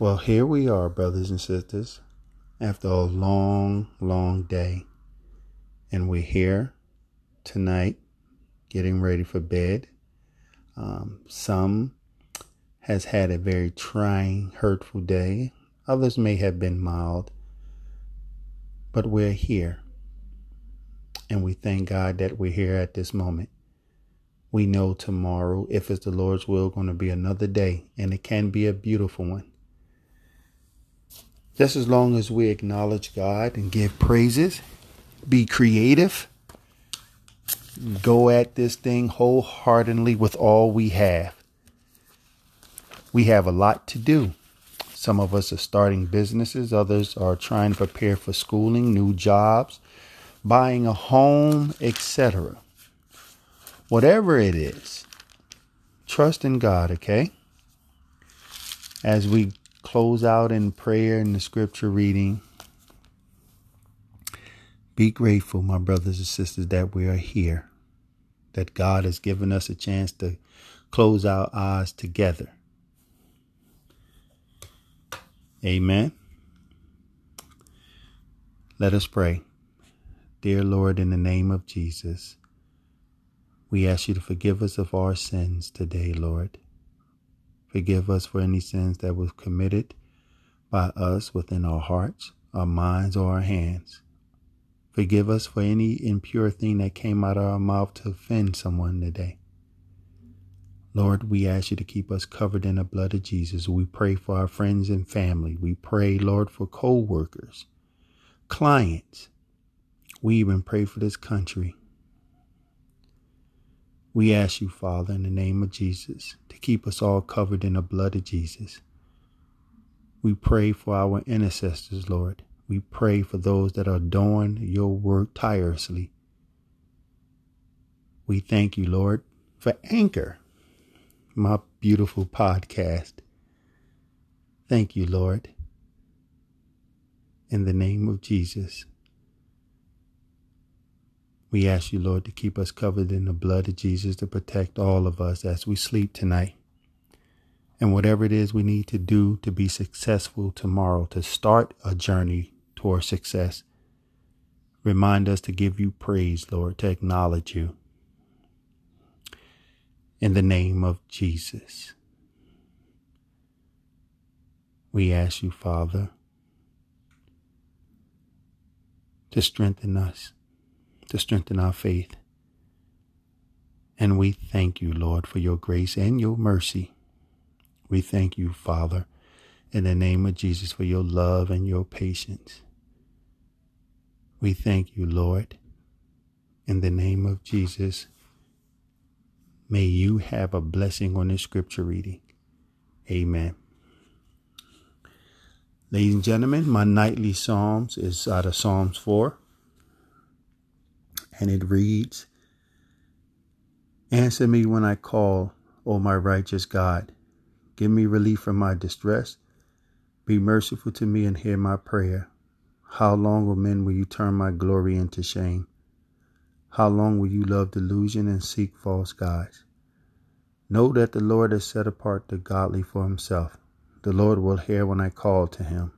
Well, here we are, brothers and sisters, after a long, long day. And we're here tonight getting ready for bed. Um, some has had a very trying, hurtful day. Others may have been mild. But we're here. And we thank God that we're here at this moment. We know tomorrow, if it's the Lord's will, going to be another day, and it can be a beautiful one. Just as long as we acknowledge God and give praises, be creative, go at this thing wholeheartedly with all we have. We have a lot to do. Some of us are starting businesses, others are trying to prepare for schooling, new jobs, buying a home, etc. Whatever it is, trust in God, okay? As we close out in prayer and the scripture reading. Be grateful, my brothers and sisters, that we are here, that God has given us a chance to close our eyes together. Amen. Let us pray. Dear Lord, in the name of Jesus, we ask you to forgive us of our sins today, Lord. Forgive us for any sins that was committed by us within our hearts, our minds, or our hands. Forgive us for any impure thing that came out of our mouth to offend someone today. Lord, we ask you to keep us covered in the blood of Jesus. We pray for our friends and family. We pray, Lord, for co workers, clients. We even pray for this country. We ask you, Father, in the name of Jesus, to keep us all covered in the blood of Jesus. We pray for our intercessors, Lord. We pray for those that are doing your work tirelessly. We thank you, Lord, for Anchor, my beautiful podcast. Thank you, Lord. In the name of Jesus. We ask you, Lord, to keep us covered in the blood of Jesus to protect all of us as we sleep tonight. And whatever it is we need to do to be successful tomorrow, to start a journey toward success, remind us to give you praise, Lord, to acknowledge you. In the name of Jesus, we ask you, Father, to strengthen us to strengthen our faith. And we thank you, Lord, for your grace and your mercy. We thank you, Father, in the name of Jesus, for your love and your patience. We thank you, Lord, in the name of Jesus. May you have a blessing on this scripture reading. Amen. Ladies and gentlemen, my nightly Psalms is out of Psalms 4 and it reads Answer me when I call, O my righteous God. Give me relief from my distress. Be merciful to me and hear my prayer. How long, O men, will you turn my glory into shame? How long will you love delusion and seek false gods? Know that the Lord has set apart the godly for himself. The Lord will hear when I call to him.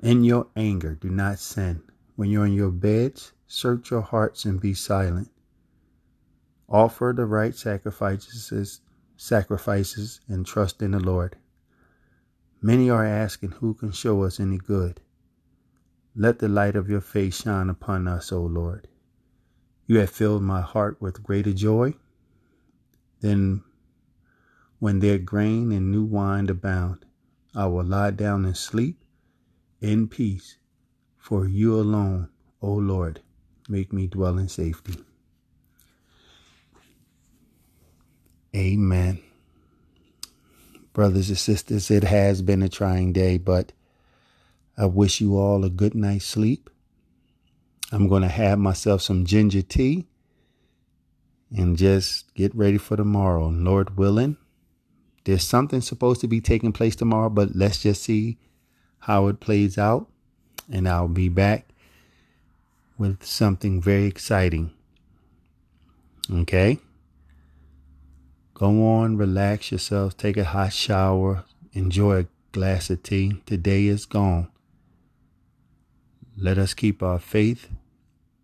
In your anger, do not sin. When you're in your beds, Search your hearts and be silent. Offer the right sacrifices, sacrifices and trust in the Lord. Many are asking who can show us any good. Let the light of your face shine upon us, O Lord. You have filled my heart with greater joy than when their grain and new wine abound. I will lie down and sleep in peace, for you alone, O Lord, make me dwell in safety. Amen. Brothers and sisters, it has been a trying day, but I wish you all a good night's sleep. I'm going to have myself some ginger tea and just get ready for tomorrow. Lord willing, there's something supposed to be taking place tomorrow, but let's just see how it plays out. And I'll be back with something very exciting. Okay? Go on, relax yourself, take a hot shower, enjoy a glass of tea. Today is gone. Let us keep our faith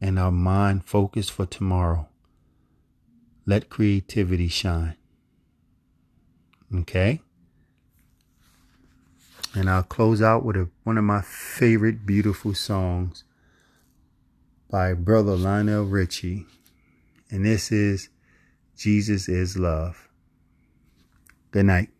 and our mind focused for tomorrow. Let creativity shine. Okay? And I'll close out with a, one of my favorite beautiful songs by Brother Lionel Richie. And this is Jesus is Love. Good night.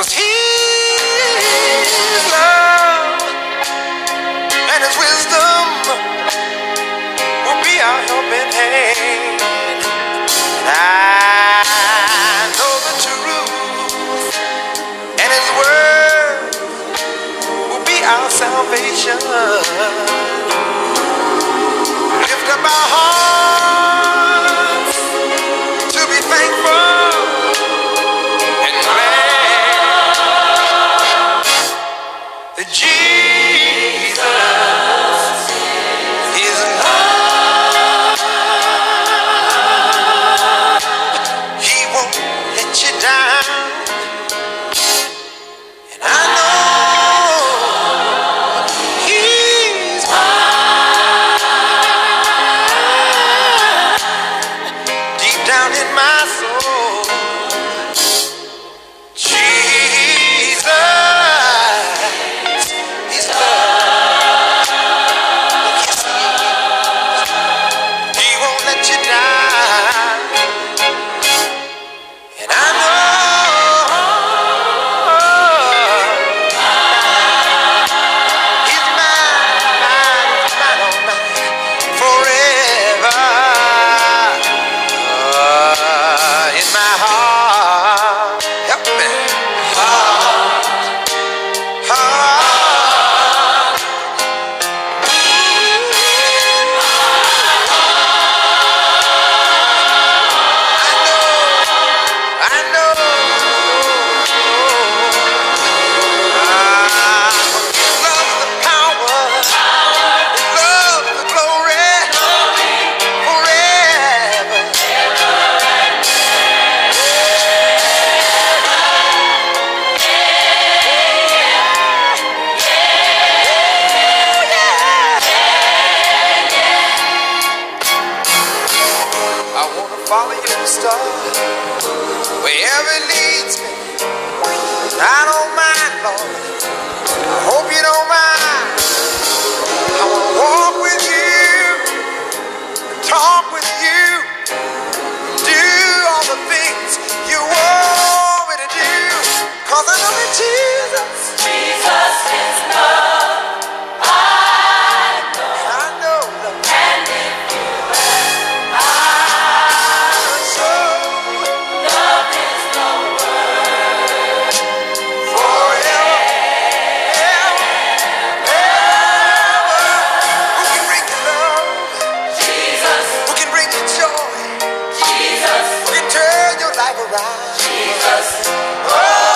Cause His love and His wisdom will be our helping hand. And I know the truth, and His word will be our salvation. Lift up our hearts. follow your star wherever it leads me. I don't mind, Lord. I hope you don't mind. I want to walk with you, talk with Jesus. Oh.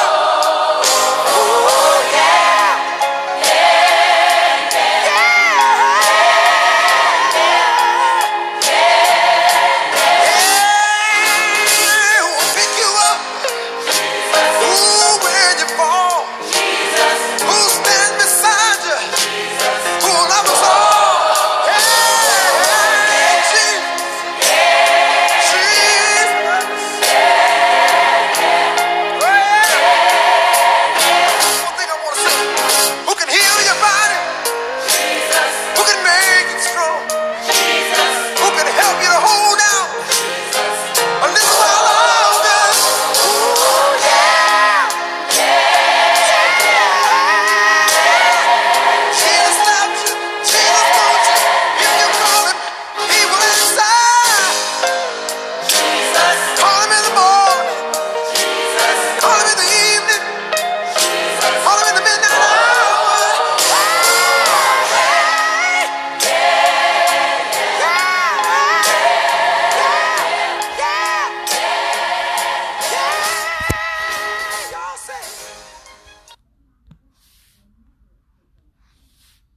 All of the